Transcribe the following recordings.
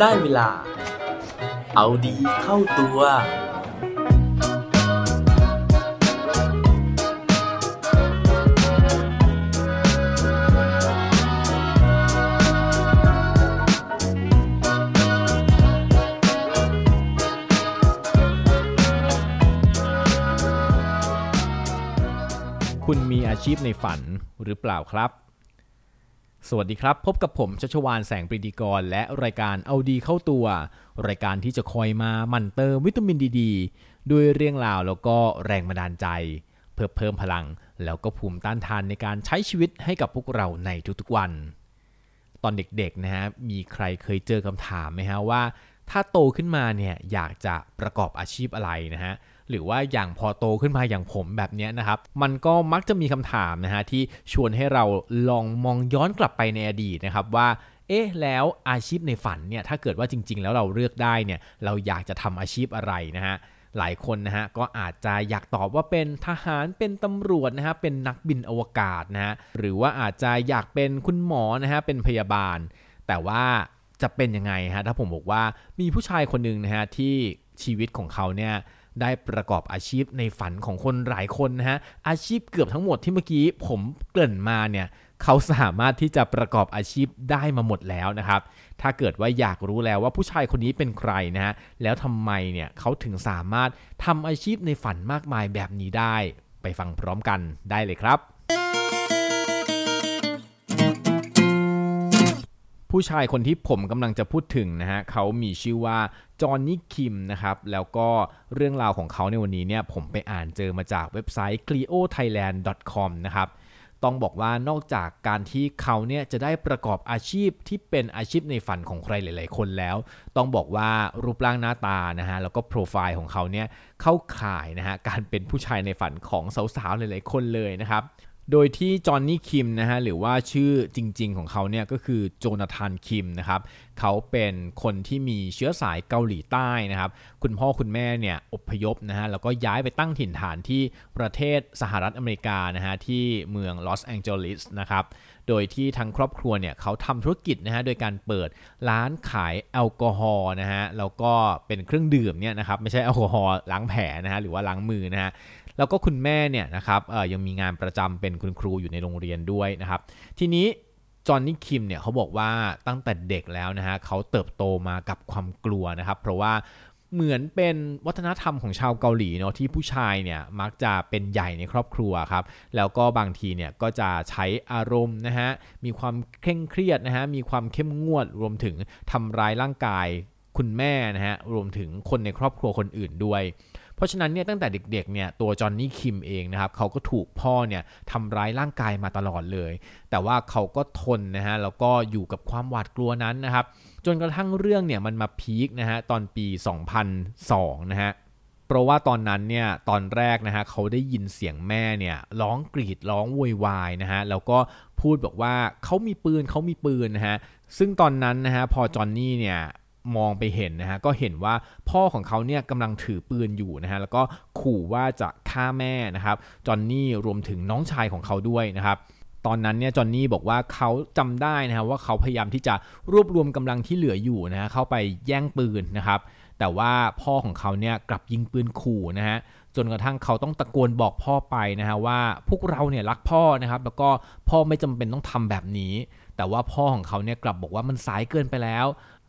ได้เวลา เอาดีเข้าตัว คุณมีอาชีพในฝันหรือเปล่าครับ สวัสดีครับ พบกับผมชัชวานแสงปรีดีกร และรายการเอาดีเข้าตัว รายการที่จะคอยมาหมั่นเติมวิตามินดีดด้วยเรื่องราวแล้วก็แรงบันดาลใจ เพื่อเพิ่มพลัง แล้วก็ภูมิต้านทานในการใช้ชีวิตให้กับพวกเราในทุกๆวัน ตอนเด็กๆนะฮะมีใครเคยเจอคำถามไหมฮะว่า ถ้าโตขึ้นมาเนี่ยอยากจะประกอบอาชีพอะไรนะฮะ หรือว่าอย่างพอโตขึ้นมาอย่างผมแบบนี้นะครับ มันก็มักจะมีคำถามนะฮะที่ชวนให้เราลองมองย้อนกลับไปในอดีตนะครับว่าเอ๊ะแล้วอาชีพในฝันเนี่ยถ้าเกิดว่าจริง ๆ แล้วเราเลือกได้เนี่ยเราอยากจะทำอาชีพอะไรนะฮะหลายคนนะฮะก็อาจจะอยากตอบว่าเป็นทหารเป็นตำรวจนะฮะเป็นนักบินอวกาศนะฮะหรือว่าอาจจะอยากเป็นคุณหมอนะฮะเป็นพยาบาล แต่ว่าจะเป็นยังไงฮะถ้าผมบอกว่ามีผู้ชายคนหนึ่งนะฮะที่ชีวิตของเขาเนี่ย ได้ประกอบอาชีพในฝันของคนหลายคนนะฮะอาชีพเกือบทั้งหมดที่เมื่อกี้ผมเกริ่นมาเนี่ยเขาสามารถที่จะประกอบอาชีพได้มาหมดแล้วนะครับ ถ้าเกิดว่าอยากรู้แล้วว่าผู้ชายคนนี้เป็นใครนะฮะแล้วทำไมเนี่ยเขาถึงสามารถทำอาชีพในฝันมากมายแบบนี้ได้ ไปฟังพร้อมกันได้เลยครับ ผู้ชายคนที่ผมกำลังจะพูดถึงนะฮะเขามีชื่อว่าจอห์นนี่คิมนะครับ แล้วก็เรื่องราวของเขาในวันนี้เนี่ยผมไปอ่านเจอมาจากเว็บไซต์ cliothailand.com นะครับต้องบอกว่านอกจากการที่เขาเนี่ยจะได้ประกอบอาชีพที่เป็นอาชีพในฝันของใครหลาย ๆ คนแล้ว ต้องบอกว่ารูปร่างหน้าตานะฮะแล้วก็โปรไฟล์ของเขาเนี่ยเข้าข่ายนะฮะการเป็นผู้ชายในฝันของสาว ๆ หลาย ๆ คนเลยนะครับ โดยที่จอห์นนี่คิมนะฮะหรือว่าชื่อจริง ๆ ของเขาเนี่ยก็คือโจนาธานคิมนะครับเขาเป็นคนที่มีเชื้อสายเกาหลีใต้นะครับคุณพ่อคุณแม่เนี่ยอพยพนะฮะแล้วก็ย้ายไปตั้งถิ่นฐานที่ประเทศสหรัฐอเมริกานะฮะที่เมืองลอสแองเจลิสนะครับ โดยที่ทั้งครอบครัวเนี่ยเขาทำธุรกิจนะฮะโดยการเปิดร้านขายแอลกอฮอล์นะฮะแล้วก็เป็นเครื่องดื่มเนี่ยนะครับไม่ใช่แอลกอฮอล์ล้างแผลนะฮะหรือว่าล้างมือนะฮะแล้วก็คุณแม่เนี่ยนะครับยังมีงานประจำเป็นคุณครูอยู่ในโรงเรียนด้วยนะครับทีนี้จอห์นนี่คิมเนี่ยเขาบอกว่าตั้งแต่เด็กแล้วนะฮะเขาเติบโตมากับความกลัวนะครับ เพราะว่า เหมือนเป็นวัฒนธรรมของชาวเกาหลีเนาะที่ผู้ชายเนี่ยมักจะเป็นใหญ่ในครอบครัวครับแล้วก็บางทีเนี่ยก็จะใช้อารมณ์นะฮะมีความเคร่งเครียดนะฮะมีความเข้มงวดรวมถึงทำร้ายร่างกายคุณแม่นะฮะรวมถึงคนในครอบครัวคนอื่นด้วย เพราะฉะนั้นเนี่ยตั้งแต่เด็กๆเนี่ยตัวจอห์นนี่คิมเองนะครับเขาก็ถูกพ่อเนี่ยทำร้ายร่างกายมาตลอดเลย แต่ว่าเขาก็ทนนะฮะแล้วก็อยู่กับความหวาดกลัวนั้นนะครับจนกระทั่งเรื่องเนี่ยมันมาพีคนะฮะตอนปี 2002 นะฮะเพราะว่าตอนนั้นเนี่ยตอนแรกนะฮะเขาได้ยินเสียงแม่เนี่ยร้องกรีดร้องโวยวายนะฮะแล้วก็พูดบอกว่าเขามีปืนเขามีปืนนะฮะซึ่งตอนนั้นนะฮะพอจอห์นนี่เนี่ย มองไปเห็นนะฮะก็เห็นว่าพ่อของเขาเนี่ยกำลังถือปืนอยู่นะฮะแล้วก็ขู่ว่าจะฆ่าแม่นะครับจอห์นนี่รวมถึงน้องชายของเขาด้วยนะครับตอนนั้นเนี่ยจอห์นนี่บอกว่าเขาจำได้นะฮะว่าเขาพยายามที่จะรวบรวมกำลังที่เหลืออยู่นะฮะเข้าไปแย่งปืนนะครับแต่ว่าพ่อของเขาเนี่ยกลับยิงปืนขู่นะฮะจนกระทั่งเขาต้องตะโกนบอกพ่อไปนะฮะว่าพวกเราเนี่ยรักพ่อนะครับแล้วก็พ่อไม่จำเป็นต้องทำแบบนี้ แต่ว่าพ่อของเขาเนี่ยกลับบอกว่ามันสายเกินไปแล้ว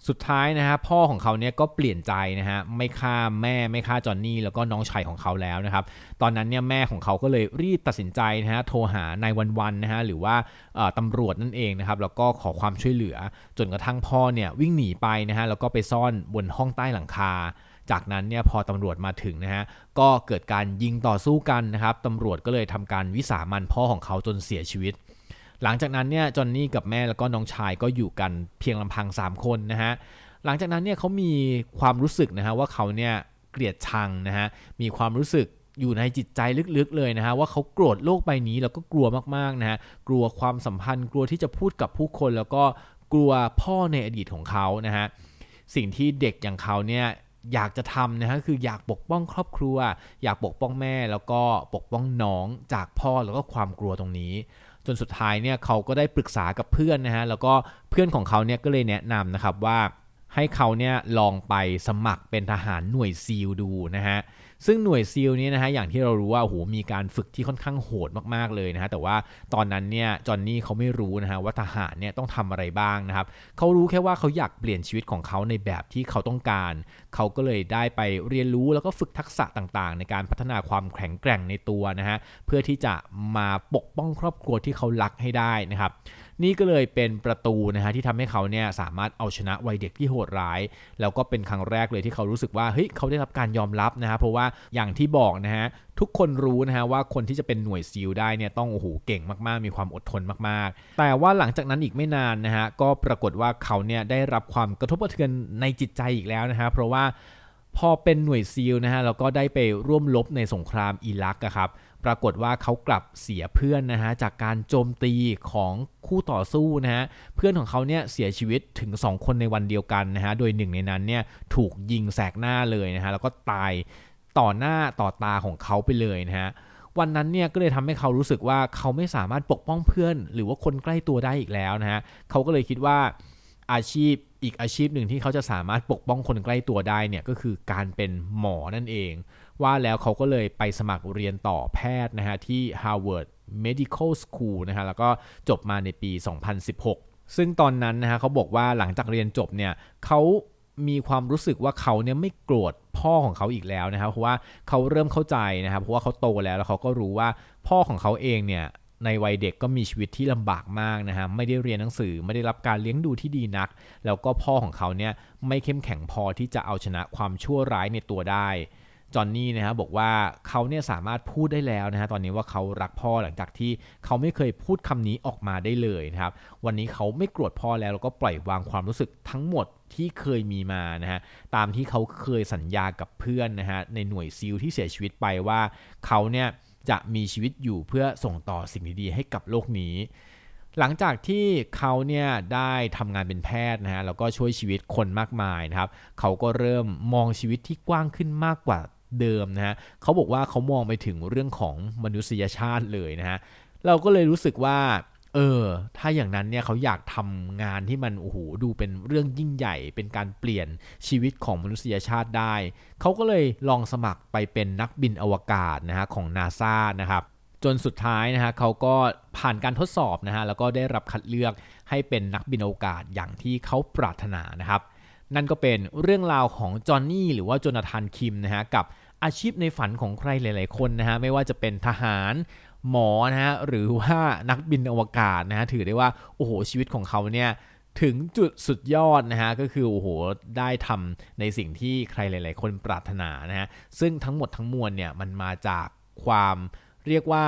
สุดท้ายนะฮะพ่อของเขาเนี่ยก็เปลี่ยนใจนะฮะไม่ฆ่าแม่ไม่ฆ่าจอนนี่แล้วก็น้องชายของเขาแล้วนะครับตอนนั้นเนี่ยแม่ของเขาก็เลยรีบตัดสินใจนะฮะโทรหานายวันวันนะฮะหรือว่าตำรวจนั่นเองนะครับแล้วก็ขอความช่วยเหลือ จนกระทั่งพ่อเนี่ยวิ่งหนีไปนะฮะแล้วก็ไปซ่อนบนห้องใต้หลังคาจากนั้นเนี่ยพอตำรวจมาถึงนะฮะก็เกิดการยิงต่อสู้กันนะครับตำรวจก็เลยทำการวิสามันพ่อของเขาจนเสียชีวิต หลังจากนั้นเนี่ยจอนนี่กับแม่แล้วก็น้องชายก็อยู่กันเพียงลำพัง 3 คนนะฮะหลังจากนั้นเนี่ยเขามีความรู้สึกนะฮะว่าเขาเนี่ยเกลียดชังนะฮะมีความรู้สึกอยู่ในจิตใจลึกๆเลยนะฮะว่าเขาโกรธโลกใบนี้แล้วก็กลัวมากๆนะฮะกลัวความสัมพันธ์ กลัวที่จะพูดกับผู้คน แล้วก็กลัวพ่อในอดีตของเขานะฮะสิ่งที่เด็กอย่างเขาเนี่ยอยากจะทำนะฮะคืออยากปกป้องครอบครัว อยากปกป้องแม่แล้วก็ปกป้องน้องจากพ่อแล้วก็ความกลัวตรงนี้ จนสุดท้ายเนี่ยเขาก็ได้ปรึกษากับเพื่อนนะฮะแล้วก็เพื่อนของเขาเนี่ยก็เลยแนะนำนะครับว่าให้เขาเนี่ยลองไปสมัครเป็นทหารหน่วยซีลดูนะฮะ ซึ่งหน่วยซีลนี้นะฮะอย่างที่เรารู้ว่าโอ้โหมีการฝึกที่ค่อนข้างโหดมากๆเลยนะฮะแต่ว่าตอนนั้นเนี่ยจอนนี่เขาไม่รู้นะฮะว่าทหารเนี่ยต้องทำอะไรบ้างนะครับเขารู้แค่ว่าเขาอยากเปลี่ยนชีวิตของเขาในแบบที่เขาต้องการ เขาก็เลยได้ไปเรียนรู้แล้วก็ฝึกทักษะต่างๆ ในการพัฒนาความแข็งแกร่งในตัวนะฮะเพื่อที่จะมาปกป้องครอบครัวที่เขารักให้ได้นะครับ นี่ก็เลยเป็นประตูนะฮะที่ทำให้เขาเนี่ยสามารถเอาชนะวัยเด็กที่โหดร้าย แล้วก็เป็นครั้งแรกเลยที่เขารู้สึกว่าเฮ้ยเขาได้รับการยอมรับนะฮะเพราะว่าอย่างที่บอกนะฮะทุกคนรู้นะฮะว่าคนที่จะเป็นหน่วยซีลได้เนี่ยต้องโอ้โหเก่งมากๆ มีความอดทนมากๆ แต่ว่าหลังจากนั้นอีกไม่นานนะฮะก็ปรากฏว่าเขาเนี่ยได้รับความกระทบกระเทือนในจิตใจอีกแล้วนะฮะเพราะว่า พอเป็นหน่วยซีลนะฮะแล้วก็ได้ไปร่วมลบในสงครามอิรักครับปรากฏว่าเขากลับเสียเพื่อนนะฮะจากการโจมตีของคู่ต่อสู้นะฮะเพื่อนของเขาเนี่ยเสียชีวิตถึง 2 คนในวันเดียวกันนะฮะโดยหนึ่งในนั้นเนี่ยถูกยิงแสกหน้าเลยนะฮะแล้วก็ตายต่อหน้าต่อตาของเขาไปเลยนะฮะวันนั้นเนี่ยก็เลยทำให้เขารู้สึกว่าเขาไม่สามารถปกป้องเพื่อน หรือว่าคนใกล้ตัวได้อีกแล้วนะฮะเขาก็เลยคิดว่าอาชีพ อีกอาชีพหนึ่งที่เขาจะสามารถปกป้องคนใกล้ตัวได้เนี่ยก็คือการเป็นหมอนั่นเอง ว่าแล้วเขาก็เลยไปสมัครเรียนต่อแพทย์นะฮะที่ Harvard Medical School นะฮะแล้วก็จบมาในปี 2016 ซึ่งตอนนั้นนะฮะเขาบอกว่าหลังจากเรียนจบเนี่ยเขามีความรู้สึกว่าเขาเนี่ยไม่โกรธพ่อของเขาอีกแล้วนะครับเพราะว่าเขาเริ่มเข้าใจนะครับเพราะว่าเขาโตแล้วแล้วเขาก็รู้ว่าพ่อของเขาเองเนี่ย ในวัยเด็กก็มีชีวิตที่ลำบากมากนะฮะไม่ได้เรียนหนังสือไม่ได้รับการเลี้ยงดูที่ดีนัก แล้วก็พ่อของเขาเนี่ยไม่เข้มแข็งพอที่จะเอาชนะความชั่วร้ายในตัวได้จอนนี่นะฮะบอกว่าเขาเนี่ยสามารถพูดได้แล้วนะฮะตอนนี้ว่าเขารักพ่อหลังจากที่เขาไม่เคยพูดคำนี้ออกมาได้เลยนะครับวันนี้เขาไม่โกรธพ่อแล้วแล้วก็ปล่อยวางความรู้สึกทั้งหมดที่เคยมีมานะฮะตามที่เขาเคยสัญญากับเพื่อนนะฮะในหน่วยซิลที่เสียชีวิตไปว่าเขาเนี่ย จะมีชีวิตอยู่เพื่อส่งต่อสิ่งดีๆให้กับโลกนี้ หลังจากที่เขาเนี่ยได้ทำงานเป็นแพทย์นะฮะแล้วก็ช่วยชีวิตคนมากมายนะครับ เขาก็เริ่มมองชีวิตที่กว้างขึ้นมากกว่าเดิมนะฮะเขาบอกว่าเขามองไปถึงเรื่องของมนุษยชาติเลยนะฮะเราก็เลยรู้สึกว่า เออ ถ้าอย่างนั้นเนี่ยเขาอยากทำงานที่มันโอ้โหดูเป็นเรื่องยิ่งใหญ่ เป็นการเปลี่ยนชีวิตของมนุษยชาติได้ เขาก็เลยลองสมัครไปเป็นนักบินอวกาศนะฮะของนาซานะครับจนสุดท้ายนะฮะเขาก็ผ่านการทดสอบนะฮะแล้วก็ได้รับคัดเลือกให้เป็นนักบินอวกาศอย่างที่เขาปรารถนานะครับ นั่นก็เป็นเรื่องราวของจอห์นนี่หรือว่าโจนาธานคิมนะฮะกับอาชีพในฝันของใครหลาย ๆ คนนะฮะไม่ว่าจะเป็นทหาร หมอนะฮะหรือว่านักบินอวกาศนะฮะถือได้ว่าโอ้โหชีวิตของเขาเนี่ยถึงจุดสุดยอดนะฮะก็คือโอ้โหได้ทำในสิ่งที่ใครหลาย ๆ คนปรารถนานะฮะซึ่งทั้งหมดทั้งมวลเนี่ยมันมาจากความเรียกว่า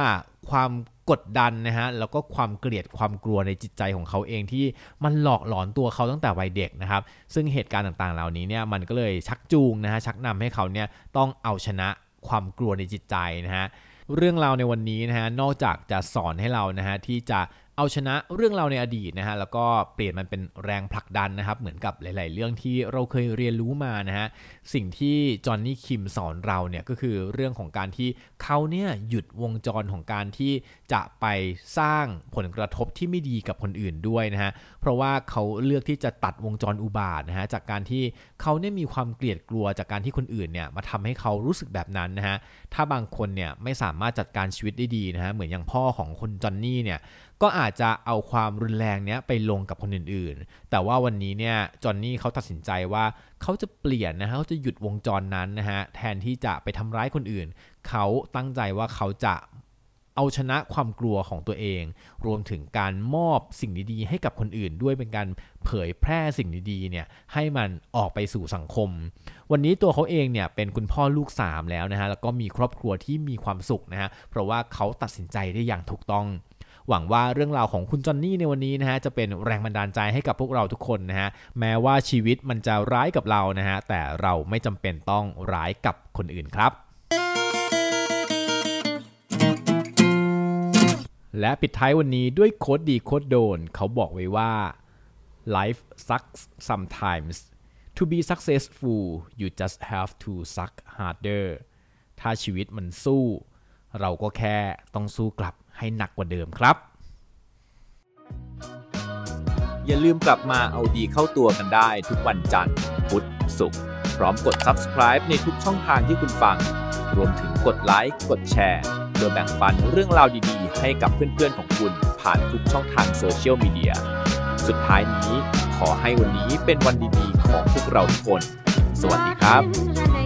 ความกดดันนะฮะแล้วก็ความเกลียดความกลัวในจิตใจของเขาเองที่มันหลอกหลอนตัวเขาตั้งแต่วัยเด็กนะครับ ซึ่งเหตุการณ์ต่างๆ เหล่านี้เนี่ยมันก็เลยชักจูงนะฮะชักนำให้เขาเนี่ยต้องเอาชนะความกลัวในจิตใจนะฮะ เรื่องราวในวันนี้นะฮะนอกจากจะสอนให้เรานะฮะที่จะ เอาชนะเรื่องเราในอดีตนะฮะแล้วก็เปลี่ยนมันเป็นแรงผลักดันนะครับ เหมือนกับหลาย ๆ เรื่องที่เราเคยเรียนรู้มานะฮะสิ่งที่จอห์นนี่คิมสอนเราเนี่ยก็คือเรื่องของการที่เขาเนี่ยหยุดวงจรของการที่จะไปสร้างผลกระทบที่ไม่ดีกับคนอื่นด้วยนะฮะเพราะว่าเขาเลือกที่จะตัดวงจรอุบาทนะฮะจากการที่เขาเนี่ยมีความเกลียดกลัวจากการที่คนอื่นเนี่ยมาทำให้เขารู้สึกแบบนั้นนะฮะถ้าบางคนเนี่ยไม่สามารถจัดการชีวิตได้ดีนะฮะเหมือนอย่างพ่อของคนจอห์นนี่เนี่ยก็อาจจะเอาความรุนแรงเนี้ยไปลงกับคนอื่นๆ แต่ว่าวันนี้เนี่ยจอนนี่เขาตัดสินใจว่าเขาจะเปลี่ยนนะฮะเขาจะหยุดวงจรนั้นนะฮะแทนที่จะไปทำร้ายคนอื่น เขาตั้งใจว่าเขาจะเอาชนะความกลัวของตัวเอง รวมถึงการมอบสิ่งดีๆ ให้กับคนอื่น ด้วยเป็นการเผยแพร่สิ่งดีๆเนี่ยให้มันออกไปสู่สังคม วันนี้ตัวเขาเองเนี่ยเป็นคุณพ่อลูก 3 แล้วนะฮะแล้วก็มีครอบครัวที่มีความสุขนะฮะเพราะว่าเขาตัดสินใจได้อย่างถูกต้อง หวังว่าเรื่องราวของคุณจอนนี่ในวันนี้นะฮะจะเป็นแรงบันดาลใจให้กับพวกเราทุกคนนะฮะแม้ว่าชีวิตมันจะร้ายกับเรานะฮะแต่เราไม่จำเป็นต้องร้ายกับคนอื่นครับและปิดท้ายวันนี้ด้วยโค้ดดีโค้ดโดน เขาบอกไว้ว่า life sucks sometimes to be successful you just have to suck harder ถ้าชีวิตมันสู้ เราก็แค่ต้องสู้กลับ ให้หนักกว่าเดิมครับ อย่าลืมกลับมาเอาดีเข้าตัวกันได้ทุกวันจันทร์พุธศุกร์พร้อมกด subscribe ในทุกช่องทางที่คุณฟัง รวมถึงกดไลค์กดแชร์โดยแบ่งปันเรื่องราวดีๆ ให้กับเพื่อนๆของคุณผ่านทุกช่องทางโซเชียลมีเดียสุดท้ายนี้ขอให้วันนี้เป็นวันดีๆของพวกเราทุกคน สวัสดีครับ